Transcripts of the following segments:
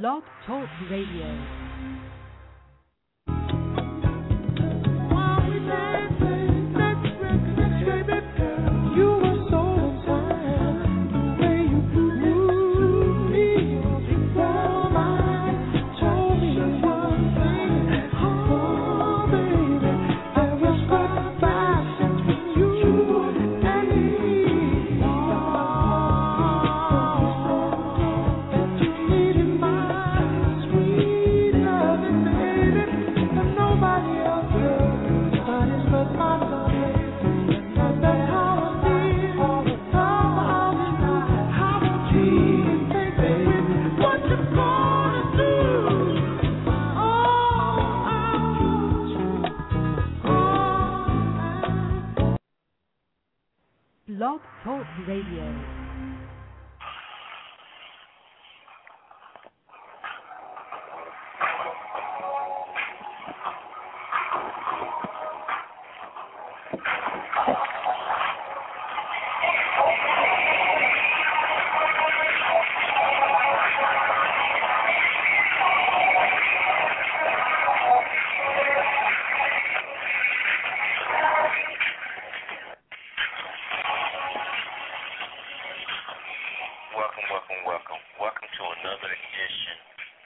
Blog Talk Radio. Radio.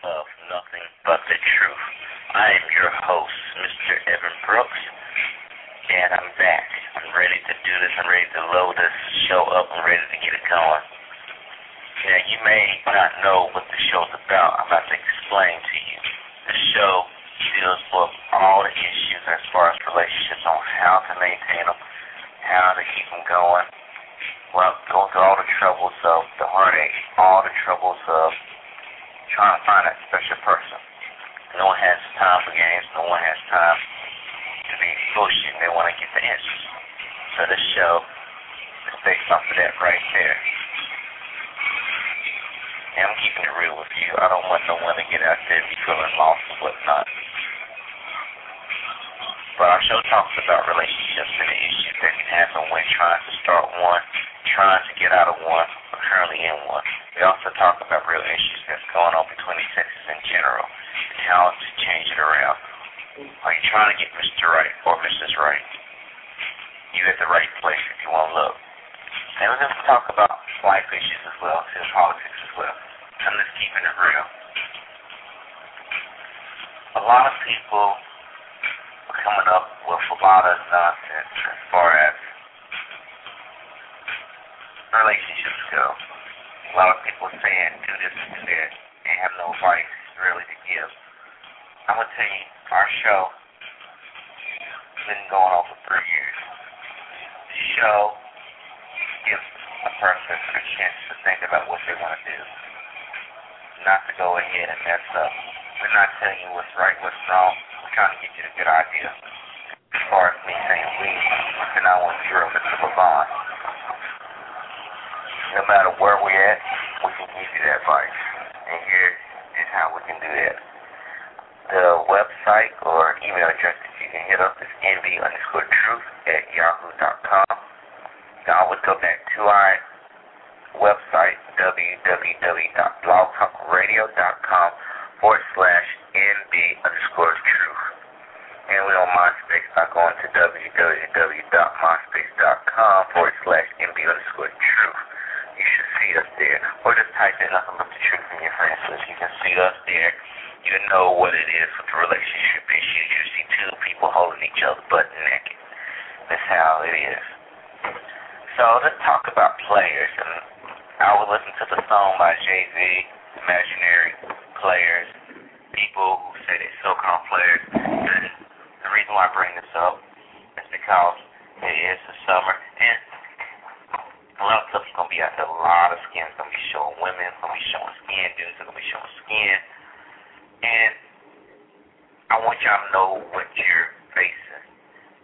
Of Nothing But the Truth. I am your host, Mr. Evan Brooks, and I'm back. I'm ready to do this. I'm ready to load this show up. I'm ready to get it going. Now, you may not know what the show's about. I'm about to explain to you. The show deals with all the issues as far as relationships on how to maintain them, how to keep them going, well, go through all the troubles of the heartache, all the troubles of trying to find that special person. No one has time for games. No one has time to be bullshit. They want to get the answers. So this show is based off of that right there. And I'm keeping it real with you. I don't want no one to get out there and be feeling lost and whatnot. But our show talks about relationships and the issues that can happen when trying to start one, trying to get out of one, or currently in one. We also talk about real issues that's going on between the sexes in general and how to change it around. Are you trying to get Mr. Right or Mrs. Right? You at the right place if you want to look. And we're going to talk about life issues as well, and politics as well. I'm just keeping it real. A lot of people are coming up with a lot of nonsense as far as relationships go. A lot of people saying do this, do that, and have no advice really to give. I'm gonna tell you, our show has been going on for three years. The show gives a person a chance to think about what they want to do, not to go ahead and mess up. We're not telling you what's right, what's wrong. We're trying to get you a good idea. As far as me saying we, and I want zero Mr. Levon. No matter where we're at, we can give you that advice. And here is how we can do that. The website or email address that you can hit up is nb underscore truth at yahoo.com. Now I would go back to our website, www.blogtalkradio.com forward slash nb underscore truth. And we're on MySpace by going to www.myspace.com forward slash nb underscore truth. You should see us there. Or just type in nothing but the truth in your friends list. You can see us there. You know what it is with the relationship issues. You see two people holding each other butt naked. That's how it is. So let's talk about players. And I would listen to the song by Jay-Z, Imaginary Players, people who say they're so-called players. And the reason why I bring this up is because it is the summer. And a lot of stuff's gonna be out there. A lot of skin's gonna be showing women. It's gonna be showing skin. Dudes are gonna be showing skin. And I want y'all to know what you're facing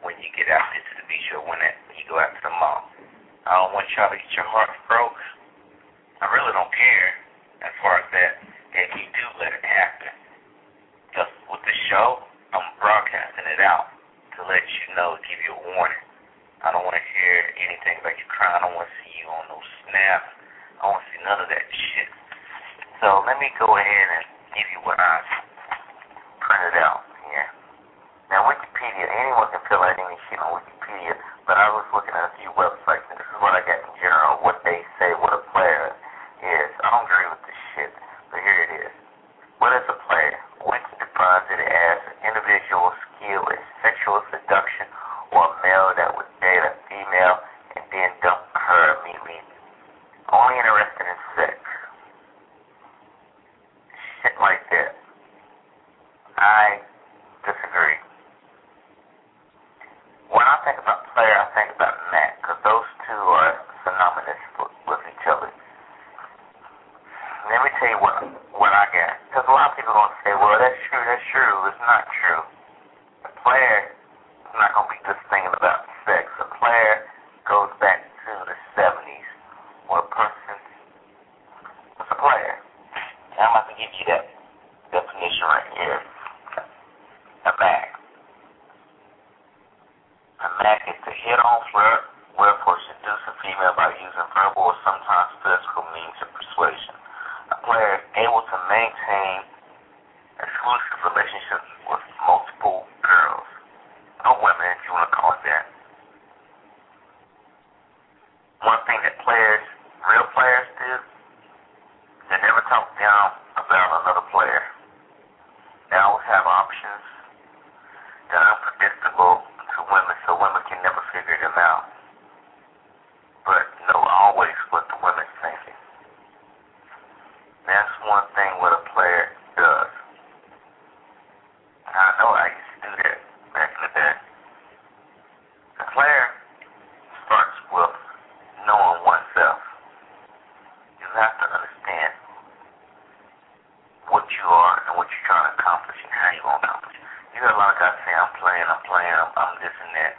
when you get out into the beach or when, that, when you go out to the mall. I don't want y'all to get your heart broke. I really don't care as far as that if you do let it happen. Because with the show, I'm broadcasting it out to let you know, give you a warning. I don't want to hear anything about you crying. I don't want to see you on no snap. I don't want to see none of that shit. So let me go ahead and give you what I printed out here. Now, Wikipedia, anyone can fill out any shit on Wikipedia, but I was looking at a few websites, and this is what I got in general, what they say what a player is. I don't agree with this shit, but here it is. What is a player? Wiki defines it as an individual skill in sexual seduction or a male that would date a female and then dump her immediately. Only interested in sex. Shit like that. I disagree. When I think about player, I think about Mac, because those two are synonymous with, with each other. Let me tell you what what I got. Because a lot of people are going to say, well, that's true, that's true. It's not true. A player is not going to be just thinking about sex. A player goes back to the 70s where a person was a player. And I'm about to give you that here. A Mac. A Mac is to hit on flirt, wherefore seduce a female by using verbal or sometimes physical means of persuasion. A player is able to maintain exclusive relationships with multiple girls. Or women, if you want to call it that. One thing that players, real players do, they never talk down about another player. They always have options that are unpredictable to women, so women can never figure them out. But know always what the women's thinking. That's one thing what a player does. I know I used to do that back in the day. The player starts with knowing oneself. You have to understand what you are and what you're trying to accomplish and how you're going to accomplish. You hear a lot of guys say, I'm playing, I'm playing, I'm, I'm this and that.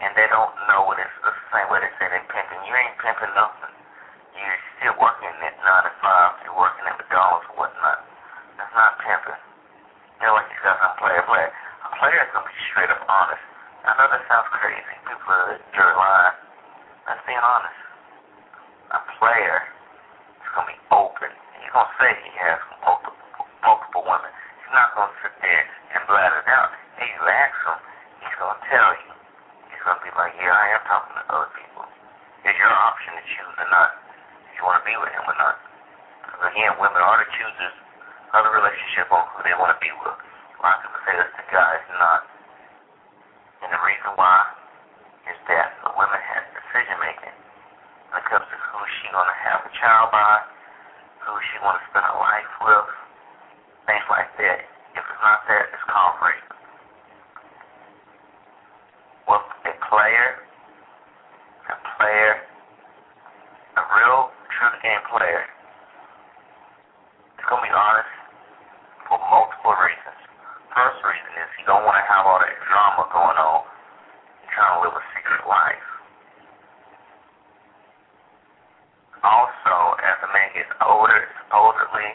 And they don't know what it's, it's the same way they say they're pimping. You ain't pimping nothing. You're still working at 9 to 5. You're working at McDonald's or whatnot. That's not pimping. You know, like you guys, I'm player, player. A player is going to be straight up honest. I know that sounds crazy. People are you're lying. That's being honest. A player is going to be open. He's going to say he has multiple, multiple women. He's not going to sit and it out. Hey, you ask him, he's going to tell you. He's going to be like, yeah, I am talking to other people. It's your option to choose or not. If you want to be with him or not. Because again, women are the choosers of the relationship on who they want to be with. A lot of people say that's the guy's not. And the reason why is that the woman has decision making when it comes to who she gonna have a child by, who she wanna spend her life with, things like that. Rape. With a player, a player, a real true game player, is gonna be honest for multiple reasons. First reason is he don't want to have all that drama going on. He's trying to live a secret life. Also, as a man gets older, supposedly,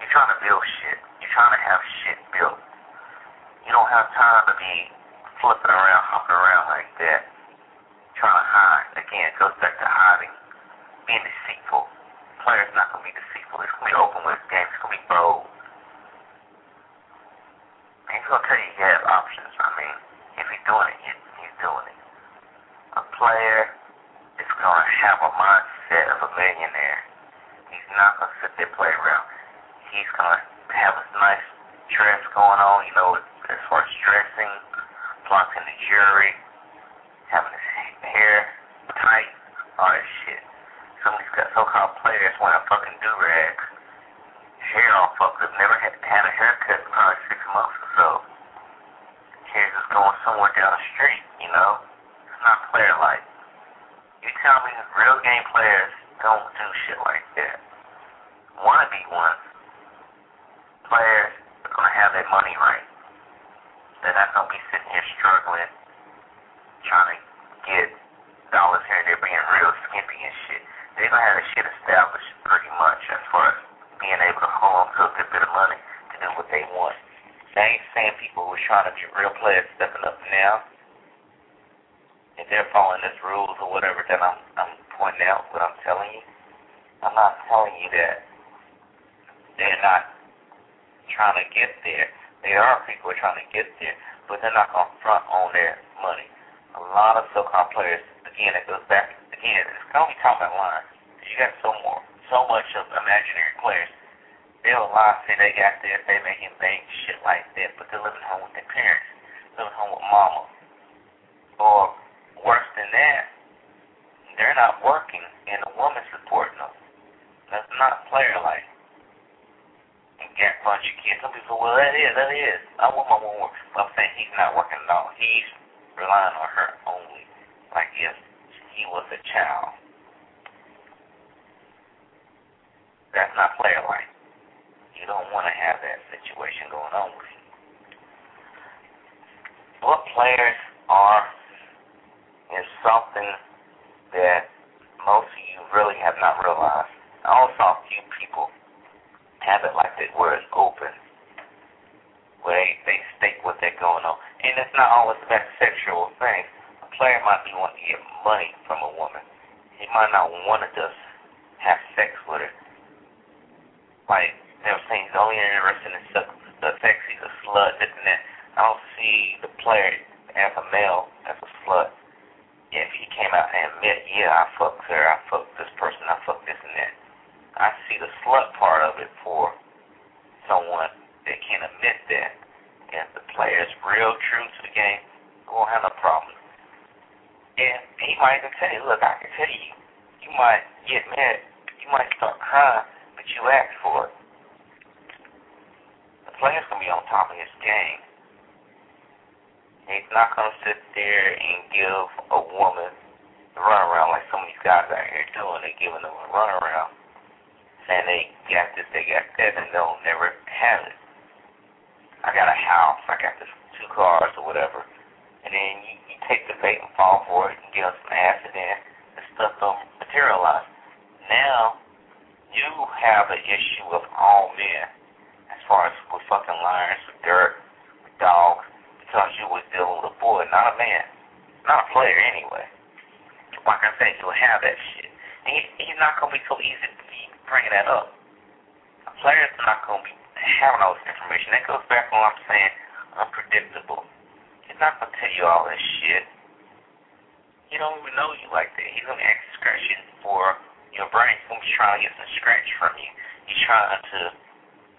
you're trying to build shit. Trying to have shit built. You don't have time to be flipping around, hopping around like that. Trying to hide. Again, it goes back to hiding. Being deceitful. Player's not to be deceitful. It's to be open with his game. It's to be bold. He's to tell you he has options. I mean, if he's doing it, he, he's doing it. A player is to have a mindset of a millionaire. He's not to sit there play around. He's going have a nice dress going on, you know, as far as dressing, flaunting the jewelry, having his hair tight, all that shit. Some of these so-called players wearing fucking do-rags, hair all fucked up, never had, had a haircut in probably six months or so. Hair just going somewhere down the street, you know? It's not player-like. You tell me real game players don't do shit like that. Wannabe ones, players are going to have their money right. They're not going to be sitting here struggling, trying to get dollars here and there, being real skimpy and shit. They're going to have their shit established pretty much as far as being able to hold on to a good bit of money to do what they want. I ain't saying people who are trying to be real players stepping up now if they're following this rules or whatever that I'm I'm pointing out, what I'm telling you, I'm not telling you that they're not trying to get there. There are people who are trying to get there, but they're not going to front on their money. A lot of so-called players, again, it goes back, again, it's going to be talking about lying. You got so more, so much of imaginary players. They'll lie, say they got this, they making bank, shit like that, but they're living home with their parents, living home with mama. Or worse than that, they're not working and the woman's supporting them. That's not player like. And get a bunch kids. Some people, well, that is, that is. I want my woman work. But I'm saying he's not working at all. He's relying on her only, like if he was a child. That's not player like. You don't want to have that situation going on with you. What players are is something that most of you really have not realized. I also saw a few people have it like that where it's open. Where they, they state what they're going on. And it's not always about sexual things. A player might be wanting to get money from a woman. He might not want to just have sex with her. Like they were saying he's only interested in the sex, he's a slut, this and that. I don't see the player as a male, as a slut. If he came out and admit, yeah, I fucked her, I fucked this person, I fucked this and that. I see the slut part of it for someone that can admit that. If the player is real true to the game, won't have no problem. And he might even tell you, look, I can tell you, you might get mad, you might start crying, but you asked for it. The player's gonna be on top of his game. He's not gonna sit there and give a woman the runaround like some of these guys out here doing. They're giving them a runaround saying they got this, they got that, and they'll never have it. I got a house, I got this two cars or whatever, and then you, you take the bait and fall for it and get on some acid and the stuff don't materialize. Now you have an issue with all men as far as with fucking liars, with dirt, with dogs, because you was dealing with a boy, not a man, not a player anyway. Like I said, you'll have that shit. And he, he's not gonna be so easy to be bringing that up. A player's not going to be having all this information. That goes back to what I'm saying, unpredictable. He's not going to tell you all this shit. He don't even know you like that. He's going to ask questions for your brain. He's going to be trying to get some scratch from you. He's trying to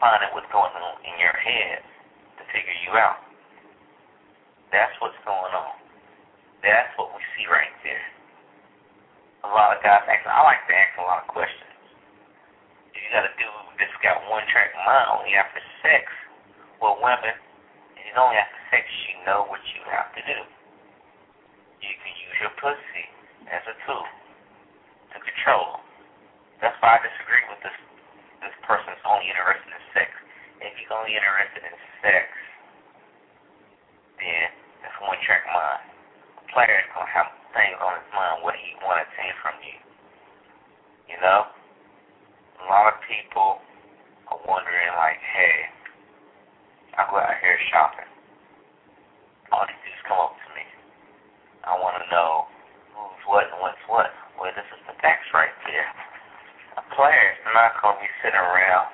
find out what's going on in your head to figure you out. That's what's going on. That's what we see right there. A lot of guys ask. I like to ask a lot of questions got a dude that's got one track mind only after sex with women, and it's only after sex you know what you have to do. You can use your pussy as a tool to control. That's why I disagree with this this person's only interested in sex. If he's only interested in sex, then that's one track mind. The player is gonna have things on his mind what he wanna take from you. You know? A lot of people are wondering, like, hey, I go out here shopping. All these dudes come up to me. I want to know who's what and what's what. Well, this is the facts right there. A player is not going to be sitting around,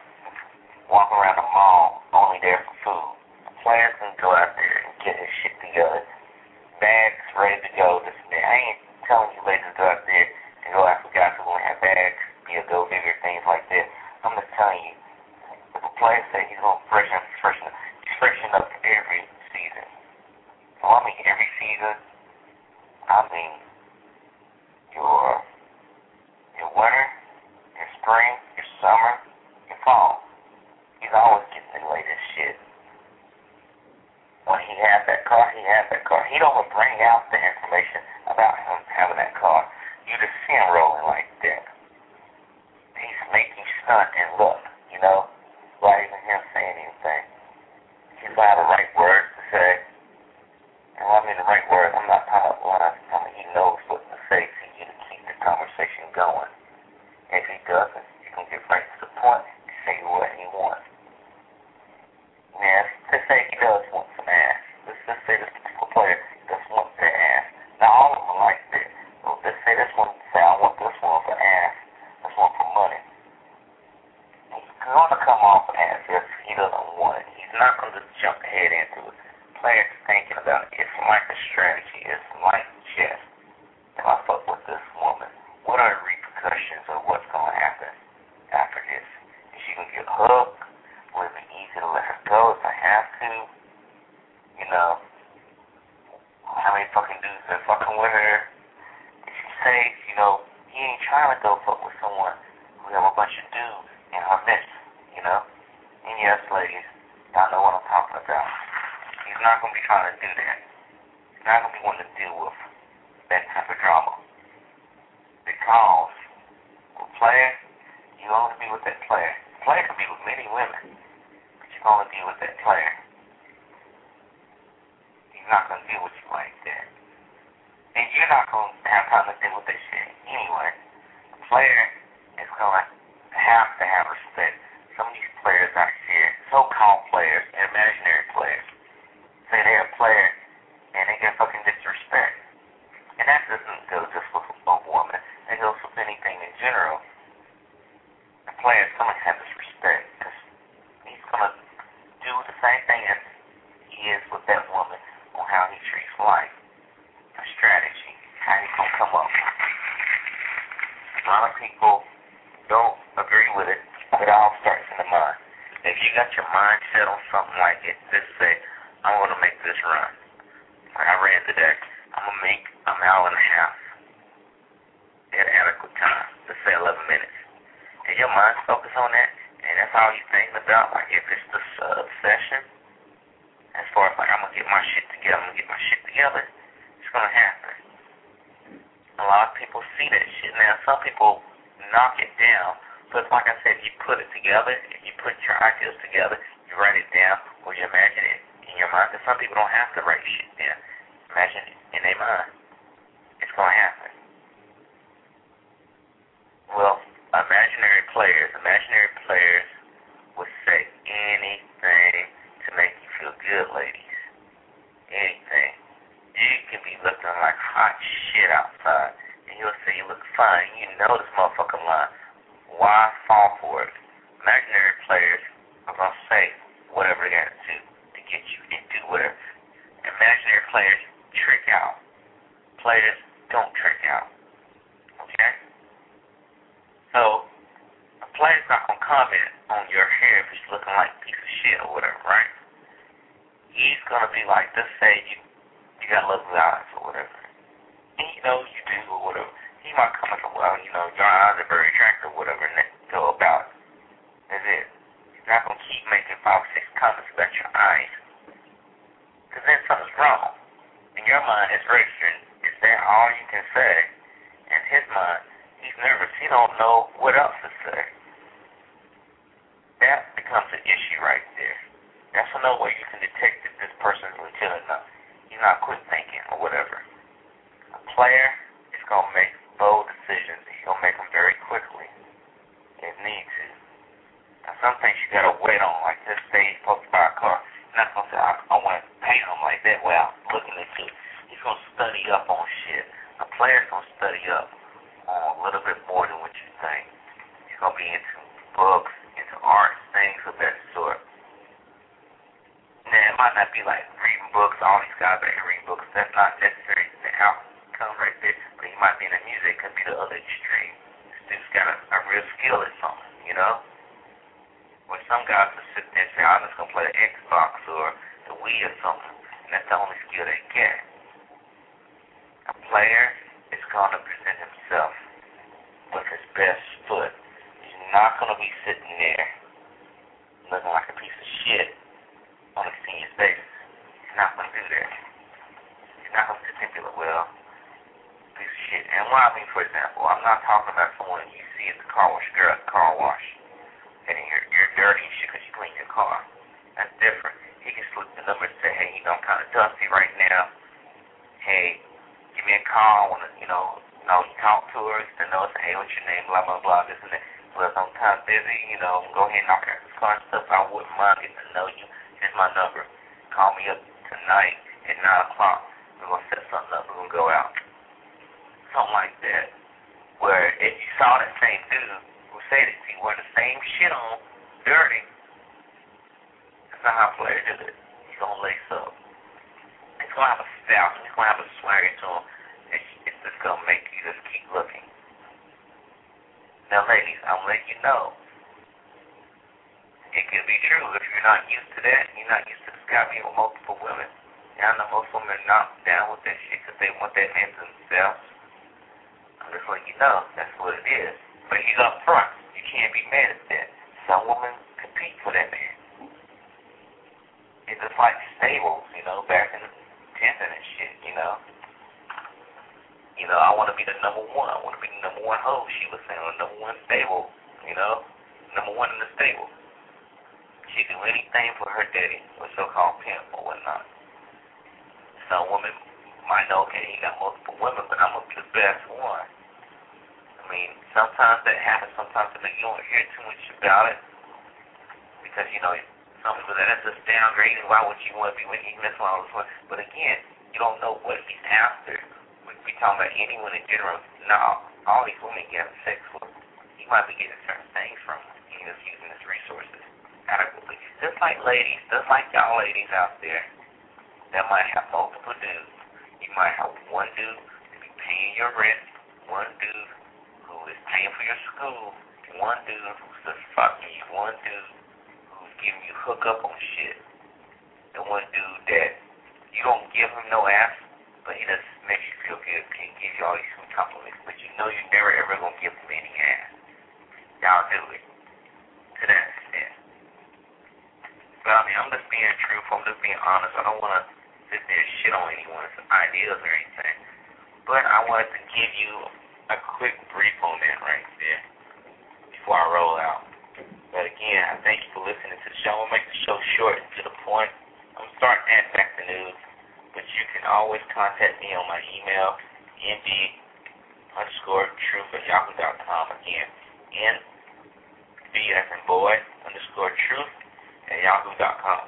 walking around the mall, only there for food. A player can go out there and get his shit together. Bags ready to go. This and that. I ain't telling you ladies to go out there and go after guys who want to have bags be a go digger, things like that. I'm just telling you, if a player say he's gonna freshen freshen he's freshen up every season. So I mean every season, I mean your your winter, your spring, your summer, your fall. He's always getting the latest shit. When he has that car, he has that car. He don't bring out the information about him having that car. You just see him rolling like that he's making stunt and look, you know, without even him saying anything. He's got the right words to say. And when I mean the right words, I'm not talking about lines. I mean, he knows what to say to you to keep the conversation going. If he doesn't, you can get right to the point and say what he wants. Now, let's say he does want some ass. Let's just say this particular player does want that ass. Now, all of them are like that. Well, let's say this one, say I want this one for ass this one for money. He's going to come off as if he doesn't want it. He's not going to just jump ahead into it. Players thinking about it. It's like a strategy. It's like chess. If I fuck with this woman, what are the repercussions of what's going to happen after this? Is she going to get hooked? Will it be easy to let her go if I have to? You know, how many fucking dudes been fucking with her? Is she safe? You know, he ain't trying to go fuck with someone who have a bunch of dudes in her midst, you know? And yes, ladies, y'all know what I'm talking about. He's not going to be trying to do that. Going to be wanting to deal with that type of drama. Because with player, you only be with that player. Player can be with many women, but you can only be with that player. He's not going to deal with you like that. And you're not going to have time to deal with that shit anyway. The player is going to have to have respect. Some of these players out here, so-called players, imaginary players, say they're a player and they get fucking disrespect. And that doesn't go just with a woman. It goes with anything in general. The player is going to have this respect because he's going to do the same thing as he is with that woman on how he treats life. A strategy, how he's going to come up. A lot of people don't agree with it. But it all starts in the mind. If you got your mind set on something like it, just say, I'm going to make this run. Like I ran today. I'm going to make a mile and a half at adequate time. Let's say 11 minutes. And your mind's focused on that, and that's all you're thinking about. Like if it's the obsession, as far as like I'm going to get my shit together, I'm going to get my shit together, it's going to happen. A lot of people see that shit. Now, some people knock it down, but like I said, you put it together, if you put your ideas together, you write it down, or you imagine it in your mind, because some people don't have to write shit down. Imagine in their mind. It's going to happen. Well, imaginary players, imaginary players would say anything to make you feel good, ladies. Anything. You can be looking like hot shit outside, and he'll say you look fine. You know this motherfucker line. Why fall for it? Imaginary players are going to say whatever they got to do to get you to do whatever. Imaginary players trick out. Players don't trick out. Okay? So, a player's not going to comment on your hair if it's looking like a piece of shit or whatever, right? He's going to be like, let's say you, you got lovely eyes or whatever. And you know you do or whatever. He might comment on, well, you know, your eyes are very attractive or whatever, and then go about. That's it. He's not going to keep making five or six comments about your eyes. Because then something's wrong. In your mind, it's registering. Is that all you can say? In his mind, he's nervous. He don't know what else to say. That becomes an issue right there. That's another way you can detect if this person's legit or not. He's not quick thinking or whatever. A player is to make bold decisions. He's to make them very quickly if need to. Now, some things you got to wait on, like this day he's supposed to buy a car. He's not say, I, I want to paint him like that without looking at you. He's to study up on shit. A player's to study up on a little bit more than what you think. He's to be into books, into art, things of that sort. Now, it might not be like reading books. All these guys are reading books. That's not necessarily the outcome right there. But he might be in the music. Could be the other extreme. This dude's got a, a real skill at something, you know? When some guys will sit there and say, I'm just to play the Xbox or the Wii or something. And that's the only skill they get. A player is going to present himself with his best foot. He's not going to be sitting there looking like a piece of shit on a continuous basis. He's not going to do that. He's not going to sit there be like, well, piece of shit. And what I mean, for example, I'm not talking about someone you see at the car wash, girl car wash, and you're, you're dirty and shit because you clean your car. That's different. He can slip the number and say, hey, you know, I'm kind of dusty right now. Hey, give me a call. When, you know, you know, talk to her, you know, say, hey, what's your name, blah, blah, blah, this and that. Well, I'm kind of busy, you know, go ahead and knock out this car and stuff. I wouldn't mind getting to know you. Here's my number. Call me up tonight at 9 o'clock. We're going to set something up. We're going to go out. Something like that. Where if you saw that same dude who said it to you, wearing the same shit on, dirty, not how a player does it. He's gonna lace up. He's gonna have a style. He's gonna have a swagger to him. It's, it's just gonna make you just keep looking. Now, ladies, I'm letting you know. It could be true if you're not used to that. You're not used to this guy being with multiple women. I know most women are not down with that shit because they want that man to themselves. I'm just letting you know that's what it is. But he's up front. You can't be mad at that. Some women compete for that man. It's just like stables, you know, back in the pimping and shit, you know. You know, I want to be the number one. I want to be the number one hoe, she was saying, number one stable, you know, number one in the stable. She do anything for her daddy, or so-called pimp or whatnot some women might know, okay, he got multiple women, but I'm gonna be the best one. I mean, sometimes that happens. Sometimes you don't hear too much about it because you know some people that that's just downgrading. Why would you want to be with him? That's why I was. But again, you don't know what he's after. We, we talking about anyone in general. Now, all these women he having sex with, he might be getting certain things from. He's just using his resources adequately. Just like ladies, just like y'all ladies out there that might have multiple dudes. You might have one dude to be paying your rent, one dude who is paying for your school, one dude who's just fucking you, one dude giving you hookup on shit, and one dude that you don't give him no ass, but he just makes you feel good, can give you all these sweet compliments, but you know you're never ever gonna give him any ass. Y'all do it to that extent. But I mean, I'm just being truthful. I'm just being honest. I don't want to sit there and shit on anyone's ideas or anything. But I wanted to give you a quick brief on that right there before I roll out. But again, I thank you for listening to the show. I'm make the show short and to the point. I'm starting at back the news, but you can always contact me on my email, nb underscore truth at yahoo.com. Again, n b as boy underscore truth at yahoo.com.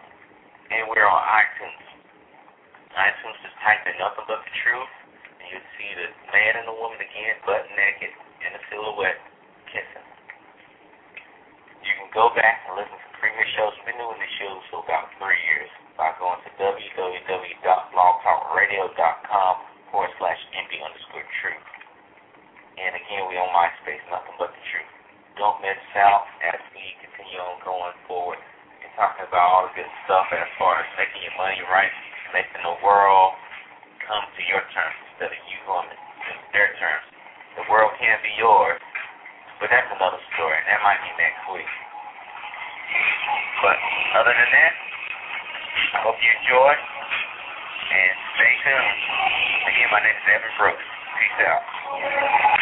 And we're on iTunes iTunes, just type in nothing but the truth, and you'll see the man and the woman again, butt naked, in a silhouette, kissing. You can go back and listen to previous shows. We've been doing these shows for about three years by going to www.blogtalkradio.com forward slash nb underscore truth. And again, we on MySpace, nothing but the truth. Don't miss out as we continue on going forward and talking about all the good stuff as far as making your money right making the world come to your terms instead of you going to their terms. The world can be yours, but that's another story, and that might be next week. But other than that, I hope you enjoy, and stay tuned. Again, my name is Evan Brooks. Peace out.